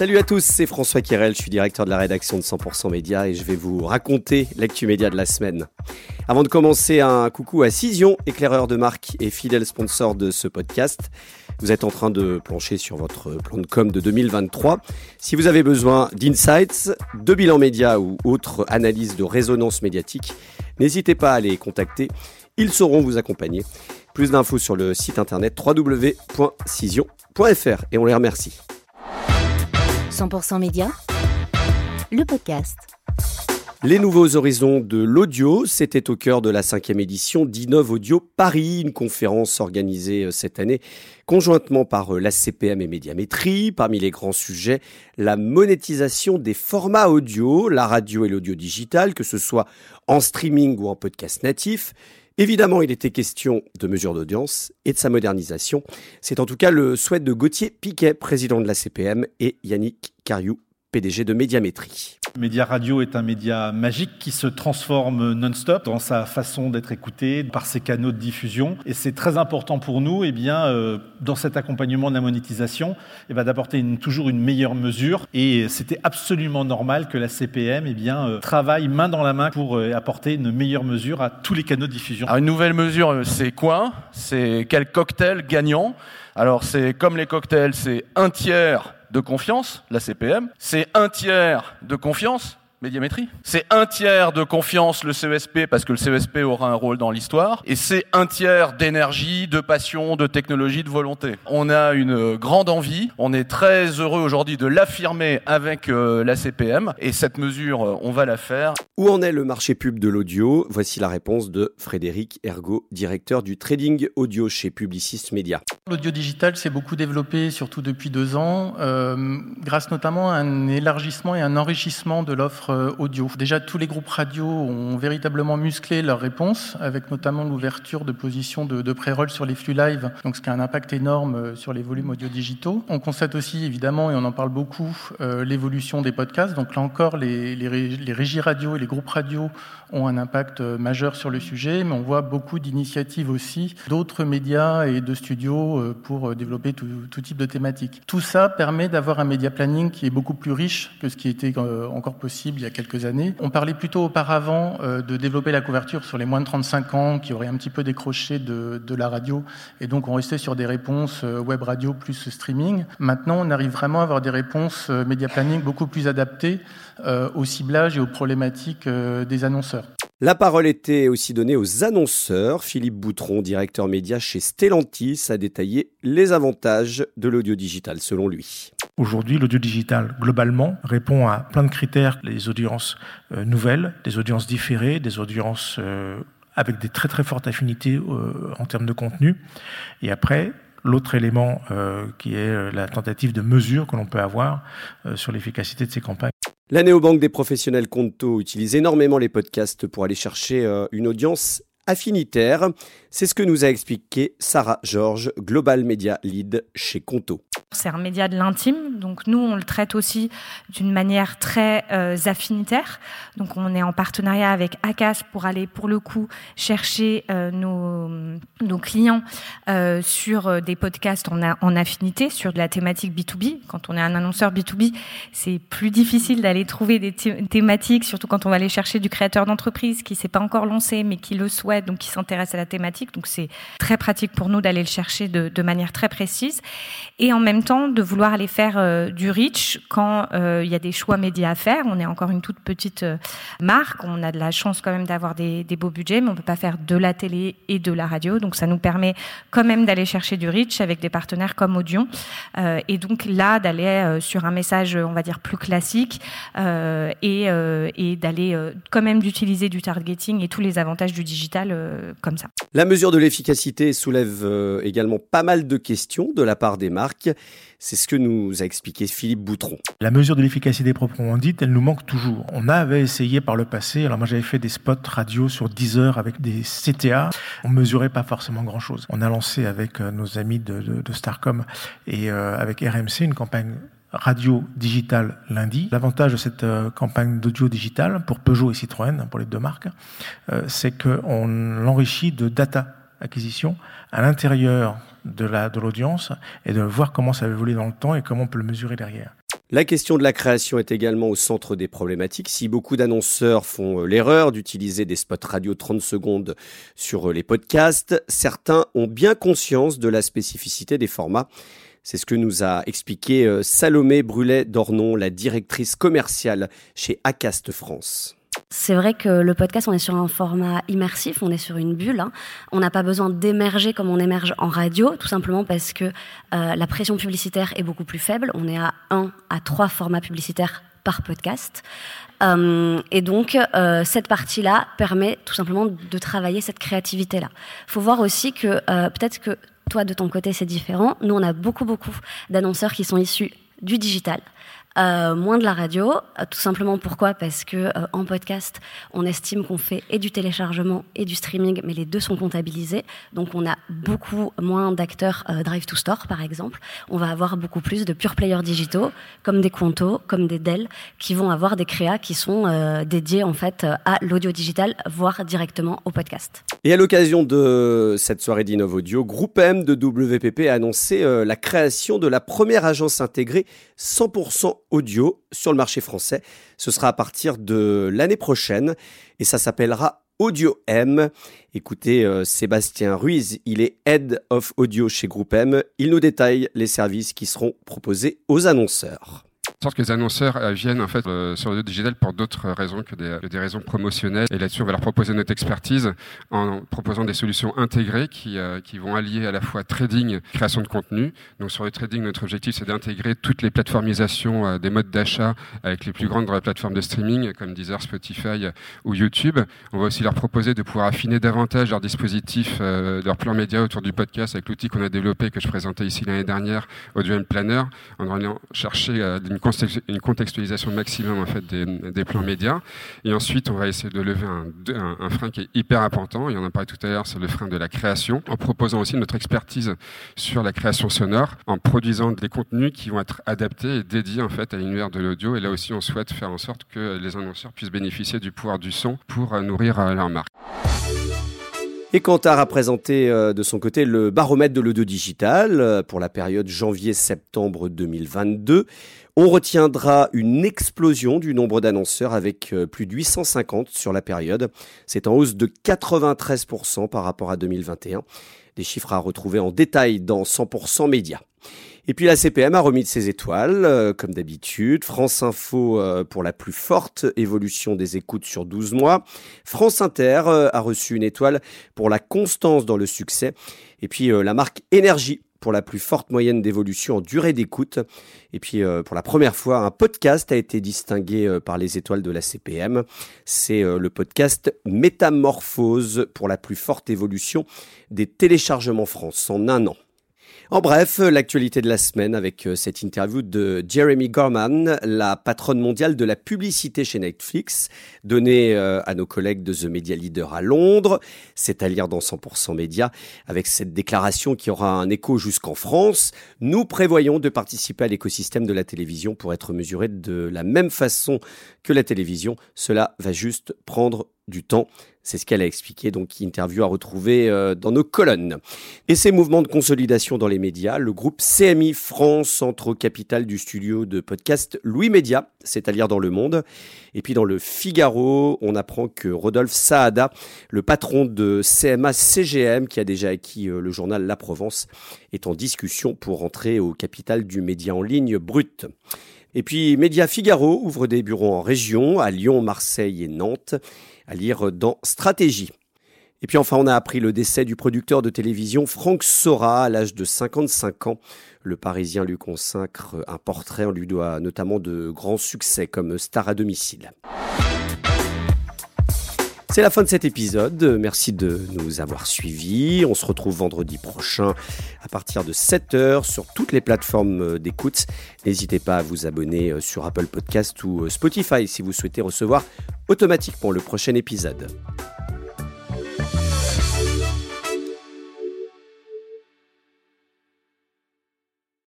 Salut à tous, c'est François Kirel, je suis directeur de la rédaction de 100% Média et je vais vous raconter l'actu média de la semaine. Avant de commencer, un coucou à Cision, éclaireur de marque et fidèle sponsor de ce podcast. Vous êtes en train de plancher sur votre plan de com de 2023. Si vous avez besoin d'insights, de bilan média ou autres analyses de résonance médiatique, n'hésitez pas à les contacter. Ils sauront vous accompagner. Plus d'infos sur le site internet www.cision.fr et on les remercie. 100% Média, le podcast. Les nouveaux horizons de l'audio, c'était au cœur de la cinquième édition d'Innov Audio Paris, une conférence organisée euh, cette année conjointement par euh, la CPM et Médiamétrie. Parmi les grands sujets, la monétisation des formats audio, la radio et l'audio digital, que ce soit en streaming ou en podcast natif. Évidemment, il était question de mesures d'audience et de sa modernisation. C'est en tout cas le souhait de Gauthier Piquet, président de la CPM, et Yannick Cariou, PDG de Médiamétrie. Média Radio est un média magique qui se transforme non-stop dans sa façon d'être écouté par ses canaux de diffusion. Et c'est très important pour nous, eh bien, euh, dans cet accompagnement de la monétisation, eh bien, d'apporter toujours une meilleure mesure. Et c'était absolument normal que la CPM eh bien, euh, travaille main dans la main pour euh, apporter une meilleure mesure à tous les canaux de diffusion. Alors, une nouvelle mesure, c'est quoi? C'est quel cocktail gagnant? Alors, c'est comme les cocktails, c'est un tiers de confiance, la CPM, c'est un tiers de confiance, médiamétrie, c'est un tiers de confiance, le CESP, parce que le CESP aura un rôle dans l'histoire, et c'est un tiers d'énergie, de passion, de technologie, de volonté. On a une grande envie, on est très heureux aujourd'hui de l'affirmer avec euh, la CPM, et cette mesure, euh, on va la faire. Où en est le marché pub de l'audio? Voici la réponse de Frédéric Ergo, directeur du trading audio chez Publicis Media. L'audio digital s'est beaucoup développé, surtout depuis deux ans, euh, grâce notamment à un élargissement et un enrichissement de l'offre euh, audio. Déjà, tous les groupes radio ont véritablement musclé leur réponse, avec notamment l'ouverture de positions de, de pré-roll sur les flux live, donc ce qui a un impact énorme euh, sur les volumes audio digitaux. On constate aussi, évidemment, et on en parle beaucoup, l'évolution des podcasts. Donc là encore, les régies radio et les groupes radio ont un impact euh, majeur sur le sujet, mais on voit beaucoup d'initiatives aussi d'autres médias et de studios euh, pour euh, développer tout, type de thématiques. Tout ça permet d'avoir un média planning qui est beaucoup plus riche que ce qui était encore possible il y a quelques années. On parlait plutôt auparavant de développer la couverture sur les moins de 35 ans qui auraient un petit peu décroché de, de la radio et donc on restait sur des réponses web radio plus streaming. Maintenant, on arrive vraiment à avoir des réponses média planning beaucoup plus adaptées au ciblage et aux problématiques euh, des annonceurs. La parole était aussi donnée aux annonceurs. Philippe Boutron, directeur média chez Stellantis, a détaillé les avantages de l'audio digital selon lui. Aujourd'hui, l'audio digital, globalement, répond à plein de critères. Les audiences euh, nouvelles, des audiences différées, des audiences euh, avec des très très fortes affinités euh, en termes de contenu. Et après, l'autre élément euh, qui est la tentative de mesure que l'on peut avoir euh, sur l'efficacité de ces campagnes. La néobanque des professionnels Conto utilise énormément les podcasts pour aller chercher euh, une audience affinitaire. C'est ce que nous a expliqué Sarah Georges, Global Media Lead chez Conto. C'est un média de l'intime, donc nous on le traite aussi d'une manière très euh, affinitaire. Donc on est en partenariat avec Acas pour aller pour le coup chercher euh, nos, clients euh, sur des podcasts en, affinité, sur de la thématique B2B. Quand on est un annonceur B2B, c'est plus difficile d'aller trouver des thé- thématiques, surtout quand on va aller chercher du créateur d'entreprise qui s'est pas encore lancé mais qui le souhaite, donc qui s'intéresse à la thématique. Donc c'est très pratique pour nous d'aller le chercher de, de manière très précise et en même temps de vouloir aller faire euh, du reach quand euh, il y a des choix médias à faire. On est encore une toute petite euh, marque, on a de la chance quand même d'avoir des, beaux budgets, mais on peut pas faire de la télé et de la radio, donc ça nous permet quand même d'aller chercher du reach avec des partenaires comme Audion, et donc là d'aller sur un message, on va dire plus classique, et, d'aller quand même d'utiliser du targeting et tous les avantages du digital comme ça. La mesure de l'efficacité soulève également pas mal de questions de la part des marques. C'est ce que nous a expliqué Philippe Boutron. La mesure de l'efficacité proprement dite, elle nous manque toujours. On avait essayé par le passé, alors moi j'avais fait des spots radio sur 10 heures avec des CTA, on mesurait pas forcément grand-chose. On a lancé avec euh, nos amis de, Starcom et euh, avec RMC une campagne radio digitale lundi. L'avantage de cette euh, campagne d'audio digitale pour Peugeot et Citroën, pour les deux marques, c'est qu'on l'enrichit de data acquisition à l'intérieur de la de l'audience et de voir comment ça va évoluer dans le temps et comment on peut le mesurer derrière. La question de la création est également au centre des problématiques. Si beaucoup d'annonceurs font euh, l'erreur d'utiliser des spots radio 30 secondes sur euh, les podcasts, certains ont bien conscience de la spécificité des formats. C'est ce que nous a expliqué euh, Salomé Brulet-Dornon, la directrice commerciale chez Acast France. C'est vrai que le podcast, on est sur un format immersif, on est sur une bulle. Hein. On n'a pas besoin d'émerger comme on émerge en radio, tout simplement parce que euh, la pression publicitaire est beaucoup plus faible. On est à 1 à 3 formats publicitaires par podcast. Euh, et donc, euh, cette partie-là permet tout simplement de travailler cette créativité-là. Il faut voir aussi que peut-être que toi, de ton côté, c'est différent. Nous, on a beaucoup, beaucoup d'annonceurs qui sont issus du digital. Euh, moins de la radio, euh, tout simplement pourquoi? Parce que euh, en podcast, on estime qu'on fait et du téléchargement et du streaming, mais les deux sont comptabilisés. Donc on a beaucoup moins d'acteurs Drive to Store, par exemple. On va avoir beaucoup plus de pure players digitaux, comme des Conto, comme des Dell, qui vont avoir des créas qui sont dédiés en fait à l'audio digital, voire directement au podcast. Et à l'occasion de cette soirée d'Innov Audio, Groupe M de WPP a annoncé la création de la première agence intégrée 100% audio sur le marché français. Ce sera à partir de l'année prochaine et ça s'appellera Audio M. Écoutez, euh, Sébastien Ruiz, il est Head of Audio chez Groupe M. Il nous détaille les services qui seront proposés aux annonceurs sorte que les annonceurs euh, viennent en fait euh, sur le digital pour d'autres raisons que des, des, raisons promotionnelles. Et là-dessus, on va leur proposer notre expertise en proposant des solutions intégrées qui, euh, qui vont allier à la fois trading, création de contenu. Donc sur le trading, notre objectif c'est d'intégrer toutes les plateformisations des modes d'achat avec les plus grandes plateformes de streaming comme Deezer, Spotify ou YouTube. On va aussi leur proposer de pouvoir affiner davantage leur dispositif, leur plan média autour du podcast avec l'outil qu'on a développé que je présentais ici l'année dernière, Audio Planner, en allant chercher une une contextualisation maximum en fait des, plans médias. Et ensuite, on va essayer de lever un, frein qui est hyper important. Il y en parlé tout à l'heure, c'est le frein de la création, en proposant aussi notre expertise sur la création sonore, en produisant des contenus qui vont être adaptés et dédiés en fait à l'univers de l'audio. Et là aussi, on souhaite faire en sorte que les annonceurs puissent bénéficier du pouvoir du son pour euh, nourrir euh, leur marque. Et Kantar a présenté euh, de son côté le baromètre de l'audio digital pour la période janvier-septembre 2022. On retiendra une explosion du nombre d'annonceurs avec euh, plus de 850 sur la période. C'est en hausse de 93% par rapport à 2021. Des chiffres à retrouver en détail dans 100% médias. Et puis la CPM a remis de ses étoiles, euh, comme d'habitude. France Info euh, pour la plus forte évolution des écoutes sur 12 mois. France Inter a reçu une étoile pour la constance dans le succès. Et puis la marque Énergie pour la plus forte moyenne d'évolution en durée d'écoute. Et puis euh, pour la première fois, un podcast a été distingué euh, par les étoiles de la CPM. C'est euh, le podcast Métamorphose pour la plus forte évolution des téléchargements France en un an. En bref, l'actualité de la semaine avec euh, cette interview de Jeremy Gorman, la patronne mondiale de la publicité chez Netflix, donnée euh, à nos collègues de The Media Leader à Londres. C'est à lire dans 100% Média avec cette déclaration qui aura un écho jusqu'en France. Nous prévoyons de participer à l'écosystème de la télévision pour être mesurés de la même façon que la télévision. Cela va juste prendre du temps. C'est ce qu'elle a expliqué, donc interview à retrouver euh, dans nos colonnes. Et ces mouvements de consolidation dans les médias, le groupe CMI France entre au capital du studio de podcast Louis Média, c'est à lire dans Le Monde. Et puis dans le Figaro, on apprend que Rodolphe Saada, le patron de CMA CGM, qui a déjà acquis euh, le journal La Provence, est en discussion pour entrer au capital du média en ligne brut. Et puis Média Figaro ouvre des bureaux en région, à Lyon, Marseille et Nantes à lire dans Stratégie. Et puis enfin, on a appris le décès du producteur de télévision Franck Sora à l'âge de 55 ans. Le Parisien lui consacre un portrait, on lui doit notamment de grands succès comme Star à domicile. C'est la fin de cet épisode. Merci de nous avoir suivis. On se retrouve vendredi prochain à partir de 7h sur toutes les plateformes d'écoute. N'hésitez pas à vous abonner sur Apple Podcast ou Spotify si vous souhaitez recevoir automatiquement le prochain épisode.